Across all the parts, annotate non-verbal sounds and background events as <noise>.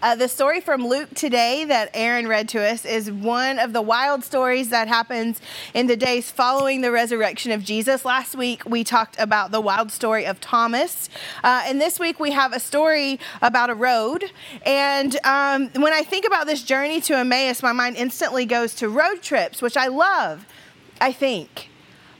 Uh, the story from Luke today that Aaron read to us is one of the wild stories that happens in the days following the resurrection of Jesus. Last week we talked about the wild story of Thomas, uh, and this week we have a story about a road. And um, when I think about this journey to Emmaus, my mind instantly goes to road trips, which I love. I think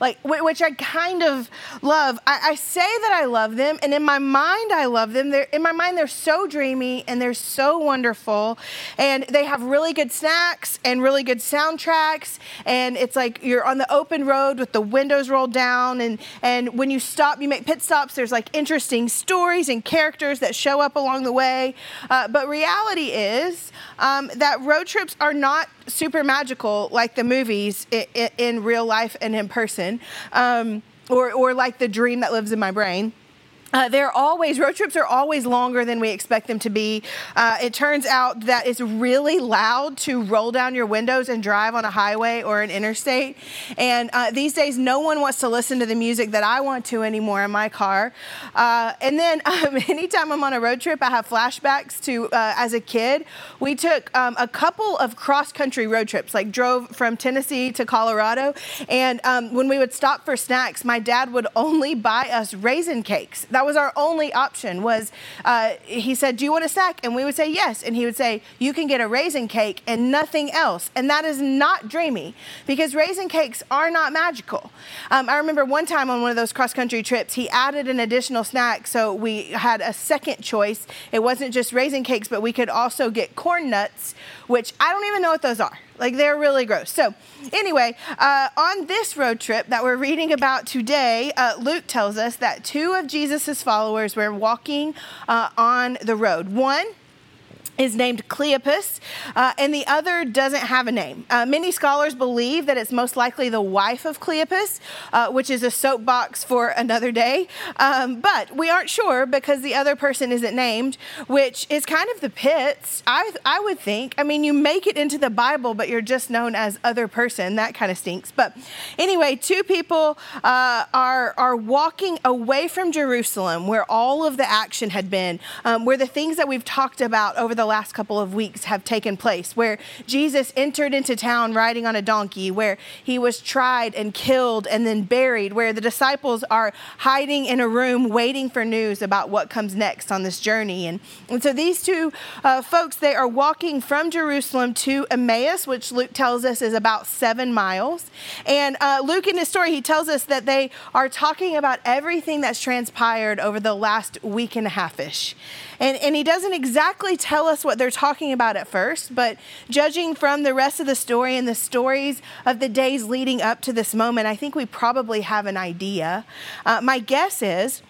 like which I kind of love. I, I, say that I love them, and in my mind I love them. They're, in my mind they're so dreamy and they're so wonderful, and they have really good snacks and really good soundtracks. And it's like you're on the open road with the windows rolled down, and and when you stop, you make pit stops. There's like interesting stories and characters that show up along the way. Uh, but reality is um, that road trips are not super magical like the movies in, in real life and in person, um, or, or like the dream that lives in my brain. Uh, they're always road trips are always longer than we expect them to be. Uh, it turns out that it's really loud to roll down your windows and drive on a highway or an interstate. And uh, these days, no one wants to listen to the music that I want to anymore in my car. Uh, and then, <laughs> um, anytime I'm on a road trip, I have flashbacks to uh, as a kid. We took um, a couple of cross country road trips, like drove from Tennessee to Colorado. And um, when we would stop for snacks, my dad would only buy us raisin cakes was our only option. Was uh, he said, "Do you want a snack?" And we would say yes, and he would say, "You can get a raisin cake and nothing else." And that is not dreamy because raisin cakes are not magical. Um, I remember one time on one of those cross country trips, he added an additional snack, so we had a second choice. It wasn't just raisin cakes, but we could also get corn nuts, which I don't even know what those are. Like they're really gross. So, anyway, uh, on this road trip that we're reading about today, uh, Luke tells us that two of Jesus' followers were walking uh, on the road. One is named Cleopas, uh, and the other doesn't have a name. Uh, many scholars believe that it's most likely the wife of Cleopas, uh, which is a soapbox for another day. Um, but we aren't sure because the other person isn't named, which is kind of the pits, I, I would think. I mean, you make it into the Bible, but you're just known as other person. That kind of stinks. But anyway, two people uh, are, are walking away from Jerusalem, where all of the action had been, um, where the things that we've talked about over the last couple of weeks have taken place, where Jesus entered into town riding on a donkey, where he was tried and killed and then buried, where the disciples are hiding in a room waiting for news about what comes next on this journey. And, and so these two uh, folks, they are walking from Jerusalem to Emmaus, which Luke tells us is about seven miles. And uh, Luke, in his story, he tells us that they are talking about everything that's transpired over the last week and a half ish. And, and he doesn't exactly tell us what they're talking about at first, but judging from the rest of the story and the stories of the days leading up to this moment, I think we probably have an idea. Uh, my guess is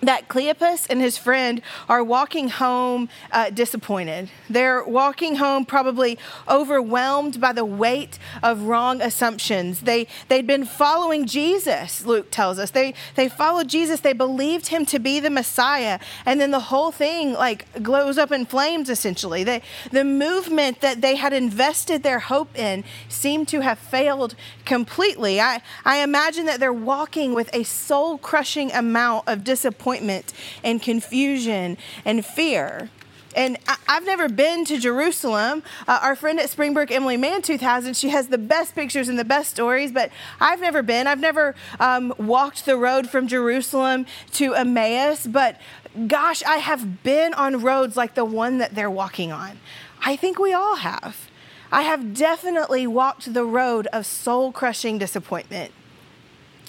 that Cleopas and his friend are walking home uh, disappointed. They're walking home probably overwhelmed by the weight of wrong assumptions. They, they'd been following Jesus, Luke tells us. They, they followed Jesus, they believed him to be the Messiah. And then the whole thing like glows up in flames, essentially. They, the movement that they had invested their hope in seemed to have failed completely. I, I imagine that they're walking with a soul crushing amount of disappointment disappointment and confusion and fear. And I, have never been to Jerusalem. Uh, our friend at Springbrook, Emily Mantooth, has, and she has the best pictures and the best stories, but I've never been. I've never um, walked the road from Jerusalem to Emmaus, but gosh, I have been on roads like the one that they're walking on. I think we all have. I have definitely walked the road of soul crushing disappointment.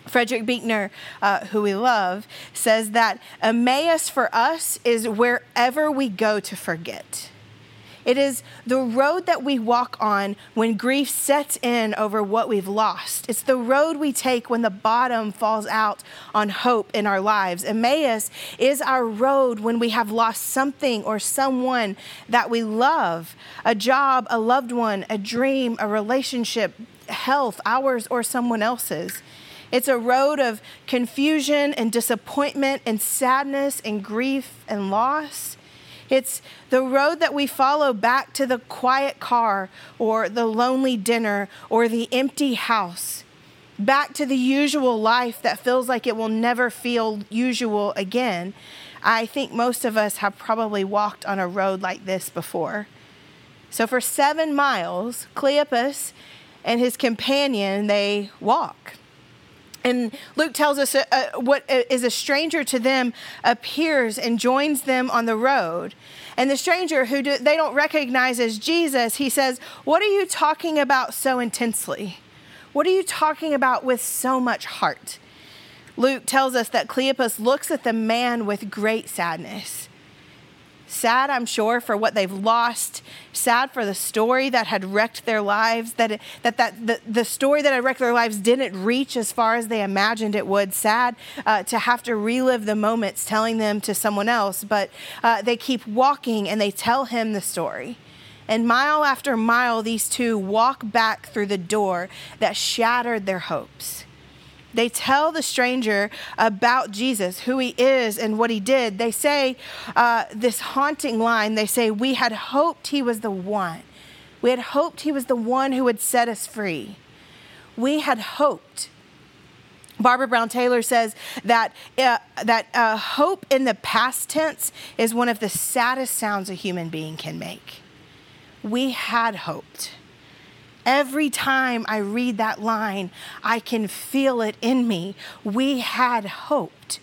Frederick Buechner, uh, who we love, says that Emmaus for us is wherever we go to forget. It is the road that we walk on when grief sets in over what we've lost. It's the road we take when the bottom falls out on hope in our lives. Emmaus is our road when we have lost something or someone that we love a job, a loved one, a dream, a relationship, health, ours or someone else's. It's a road of confusion and disappointment and sadness and grief and loss. It's the road that we follow back to the quiet car or the lonely dinner or the empty house, back to the usual life that feels like it will never feel usual again. I think most of us have probably walked on a road like this before. So for seven miles, Cleopas and his companion, they walk. And Luke tells us uh, uh, what is a stranger to them appears and joins them on the road. And the stranger, who do, they don't recognize as Jesus, he says, What are you talking about so intensely? What are you talking about with so much heart? Luke tells us that Cleopas looks at the man with great sadness. Sad, I'm sure, for what they've lost. Sad for the story that had wrecked their lives. That that that the, the story that had wrecked their lives didn't reach as far as they imagined it would. Sad uh, to have to relive the moments, telling them to someone else. But uh, they keep walking and they tell him the story. And mile after mile, these two walk back through the door that shattered their hopes. They tell the stranger about Jesus, who he is, and what he did. They say uh, this haunting line they say, We had hoped he was the one. We had hoped he was the one who would set us free. We had hoped. Barbara Brown Taylor says that, uh, that uh, hope in the past tense is one of the saddest sounds a human being can make. We had hoped. Every time I read that line, I can feel it in me. We had hoped.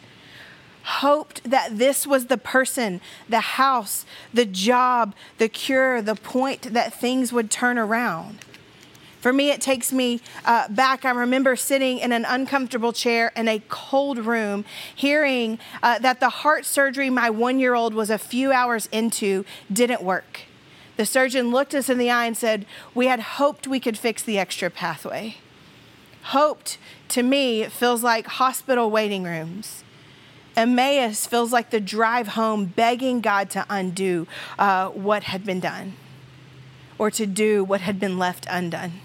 Hoped that this was the person, the house, the job, the cure, the point that things would turn around. For me, it takes me uh, back. I remember sitting in an uncomfortable chair in a cold room, hearing uh, that the heart surgery my one year old was a few hours into didn't work. The surgeon looked us in the eye and said, We had hoped we could fix the extra pathway. Hoped to me feels like hospital waiting rooms. Emmaus feels like the drive home, begging God to undo uh, what had been done or to do what had been left undone.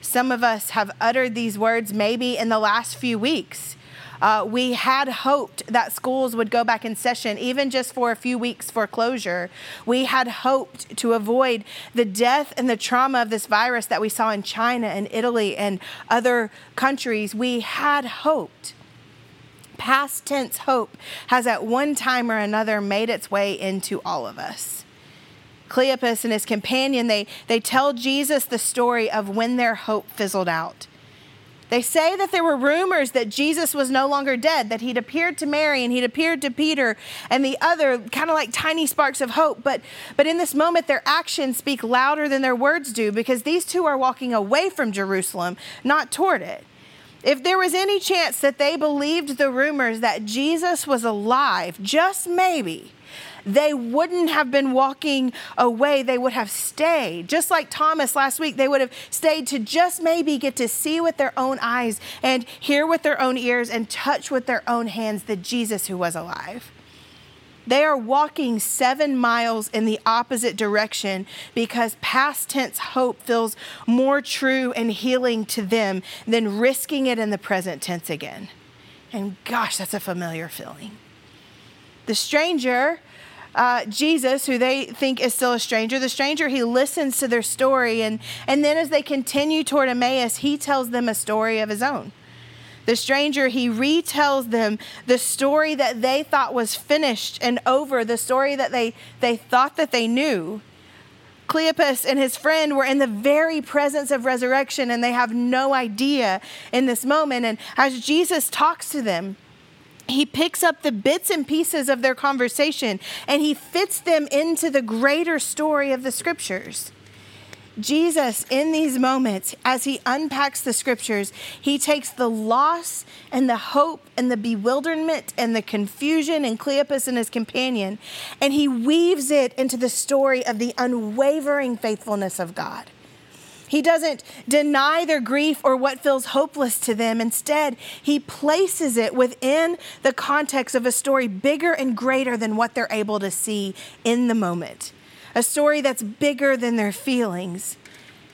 Some of us have uttered these words maybe in the last few weeks. Uh, we had hoped that schools would go back in session, even just for a few weeks for closure. We had hoped to avoid the death and the trauma of this virus that we saw in China and Italy and other countries. We had hoped. Past tense hope has at one time or another made its way into all of us. Cleopas and his companion, they, they tell Jesus the story of when their hope fizzled out. They say that there were rumors that Jesus was no longer dead, that he'd appeared to Mary and he'd appeared to Peter and the other, kind of like tiny sparks of hope. But, but in this moment, their actions speak louder than their words do because these two are walking away from Jerusalem, not toward it. If there was any chance that they believed the rumors that Jesus was alive, just maybe, they wouldn't have been walking away. They would have stayed. Just like Thomas last week, they would have stayed to just maybe get to see with their own eyes and hear with their own ears and touch with their own hands the Jesus who was alive. They are walking seven miles in the opposite direction because past tense hope feels more true and healing to them than risking it in the present tense again. And gosh, that's a familiar feeling. The stranger uh, Jesus, who they think is still a stranger. The stranger, he listens to their story. And, and then as they continue toward Emmaus, he tells them a story of his own. The stranger, he retells them the story that they thought was finished and over, the story that they, they thought that they knew. Cleopas and his friend were in the very presence of resurrection and they have no idea in this moment. And as Jesus talks to them, he picks up the bits and pieces of their conversation and he fits them into the greater story of the scriptures. Jesus, in these moments, as he unpacks the scriptures, he takes the loss and the hope and the bewilderment and the confusion in Cleopas and his companion, and he weaves it into the story of the unwavering faithfulness of God. He doesn't deny their grief or what feels hopeless to them. Instead, he places it within the context of a story bigger and greater than what they're able to see in the moment, a story that's bigger than their feelings.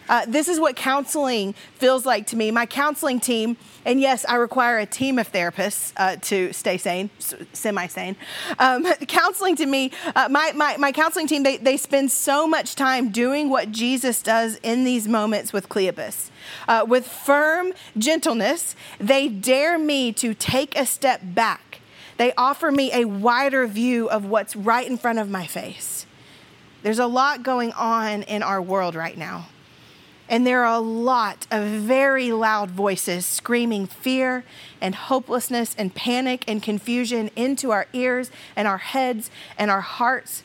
Uh, this is what counseling feels like to me. My counseling team, and yes, I require a team of therapists uh, to stay sane, semi sane. Um, <laughs> counseling to me, uh, my, my, my counseling team, they, they spend so much time doing what Jesus does in these moments with Cleopas. Uh, with firm gentleness, they dare me to take a step back they offer me a wider view of what's right in front of my face. There's a lot going on in our world right now. And there are a lot of very loud voices screaming fear and hopelessness and panic and confusion into our ears and our heads and our hearts.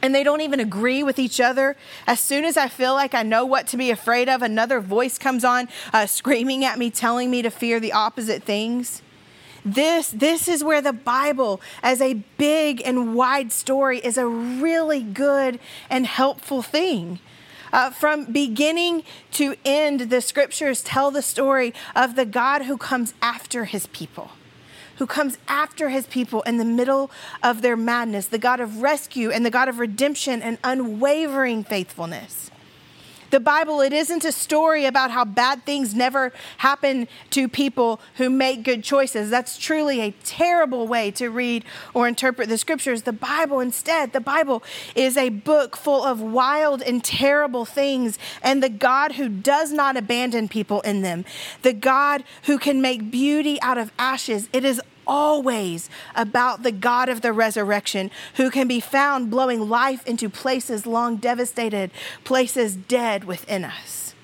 And they don't even agree with each other. As soon as I feel like I know what to be afraid of, another voice comes on uh, screaming at me, telling me to fear the opposite things. This, this is where the Bible, as a big and wide story, is a really good and helpful thing. Uh, from beginning to end, the scriptures tell the story of the God who comes after his people who comes after his people in the middle of their madness, the God of rescue and the God of redemption and unwavering faithfulness. The Bible, it isn't a story about how bad things never happen to people who make good choices. That's truly a terrible way to read or interpret the scriptures. The Bible, instead, the Bible is a book full of wild and terrible things, and the God who does not abandon people in them, the God who can make beauty out of ashes. It is always about the God of the resurrection who can be found blowing life into places long devastated, places dead within us.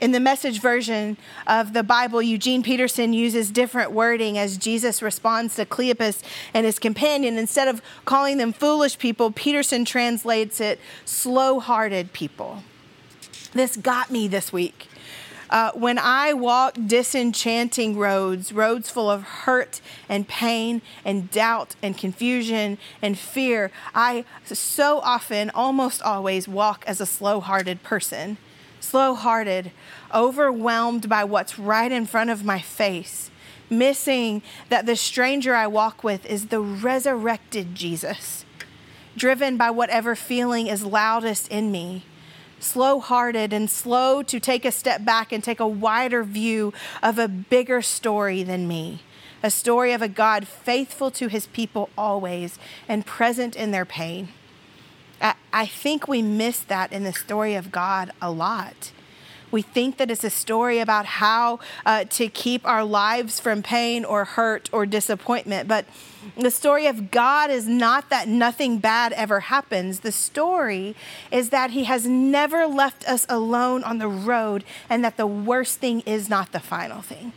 In the message version of the Bible, Eugene Peterson uses different wording as Jesus responds to Cleopas and his companion. Instead of calling them foolish people, Peterson translates it slow hearted people. This got me this week uh, when I walk disenchanting roads, roads full of hurt and pain and doubt and confusion and fear, I so often, almost always, walk as a slow hearted person. Slow hearted, overwhelmed by what's right in front of my face, missing that the stranger I walk with is the resurrected Jesus, driven by whatever feeling is loudest in me slow hearted and slow to take a step back and take a wider view of a bigger story than me. A story of a God faithful to his people always and present in their pain. I, think we miss that in the story of God a lot. We think that it's a story about how uh, to keep our lives from pain or hurt or disappointment. But the story of God is not that nothing bad ever happens. The story is that He has never left us alone on the road and that the worst thing is not the final thing.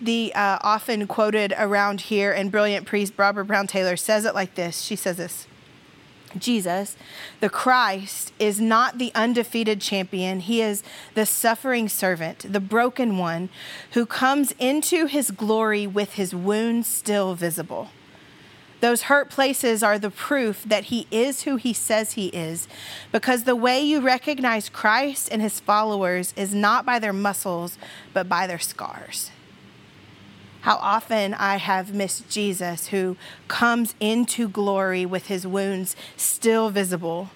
The uh, often quoted around here and brilliant priest Barbara Brown Taylor says it like this. She says this Jesus, the Christ, is not the undefeated champion. He is the suffering servant, the broken one, who comes into his glory with his wounds still visible. Those hurt places are the proof that he is who he says he is, because the way you recognize Christ and his followers is not by their muscles, but by their scars how often I have missed Jesus who comes into glory with his wounds still visible.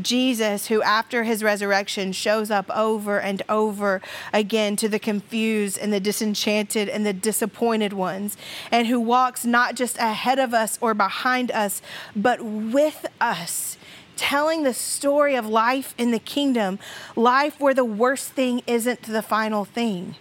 Jesus, who after his resurrection shows up over and over again to the confused and the disenchanted and the disappointed ones, and who walks not just ahead of us or behind us, but with us telling the story of life in the kingdom, life where the worst thing isn't the final thing.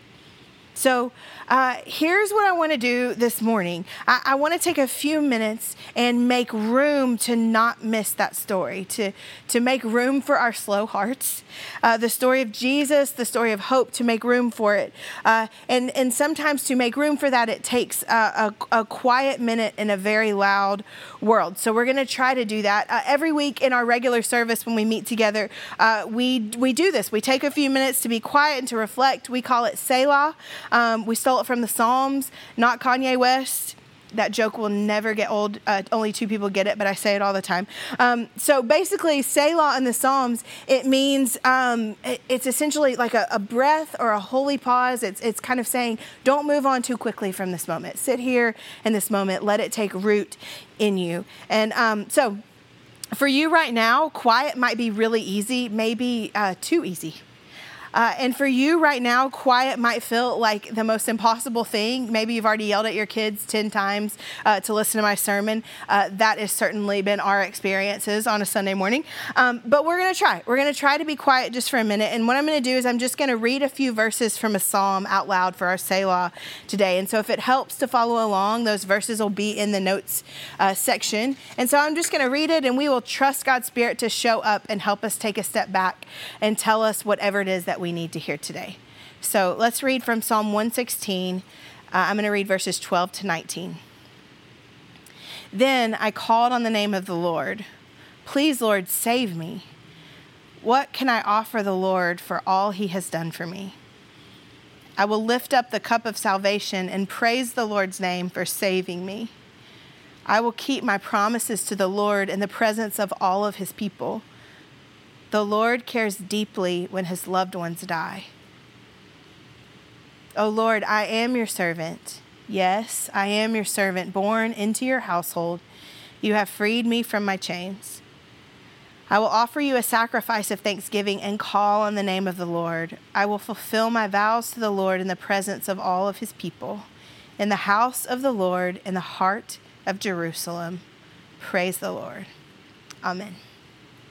So, uh, here's what I want to do this morning. I, I want to take a few minutes and make room to not miss that story, to, to make room for our slow hearts, uh, the story of Jesus, the story of hope, to make room for it. Uh, and, and sometimes to make room for that, it takes a, a, a quiet minute in a very loud world. So we're going to try to do that. Uh, every week in our regular service when we meet together, uh, we, we do this. We take a few minutes to be quiet and to reflect. We call it Selah. Um, we stole it from the Psalms, not Kanye West that joke will never get old. Uh, only two people get it, but I say it all the time. Um, so basically, Selah in the Psalms, it means um, it, it's essentially like a, a, breath or a holy pause. It's, it's kind of saying, don't move on too quickly from this moment. Sit here in this moment, let it take root in you. And um, so for you right now, quiet might be really easy, maybe uh, too easy. Uh, and for you right now, quiet might feel like the most impossible thing. Maybe you've already yelled at your kids 10 times uh, to listen to my sermon. Uh, that has certainly been our experiences on a Sunday morning. Um, but we're going to try. We're going to try to be quiet just for a minute. And what I'm going to do is I'm just going to read a few verses from a psalm out loud for our Selah today. And so if it helps to follow along, those verses will be in the notes uh, section. And so I'm just going to read it, and we will trust God's Spirit to show up and help us take a step back and tell us whatever it is that we need to hear today. So let's read from Psalm 116. Uh, I'm going to read verses 12 to 19. Then I called on the name of the Lord. Please, Lord, save me. What can I offer the Lord for all he has done for me? I will lift up the cup of salvation and praise the Lord's name for saving me. I will keep my promises to the Lord in the presence of all of his people. The Lord cares deeply when his loved ones die. O oh Lord, I am your servant. Yes, I am your servant, born into your household. You have freed me from my chains. I will offer you a sacrifice of thanksgiving and call on the name of the Lord. I will fulfill my vows to the Lord in the presence of all of his people, in the house of the Lord, in the heart of Jerusalem. Praise the Lord. Amen.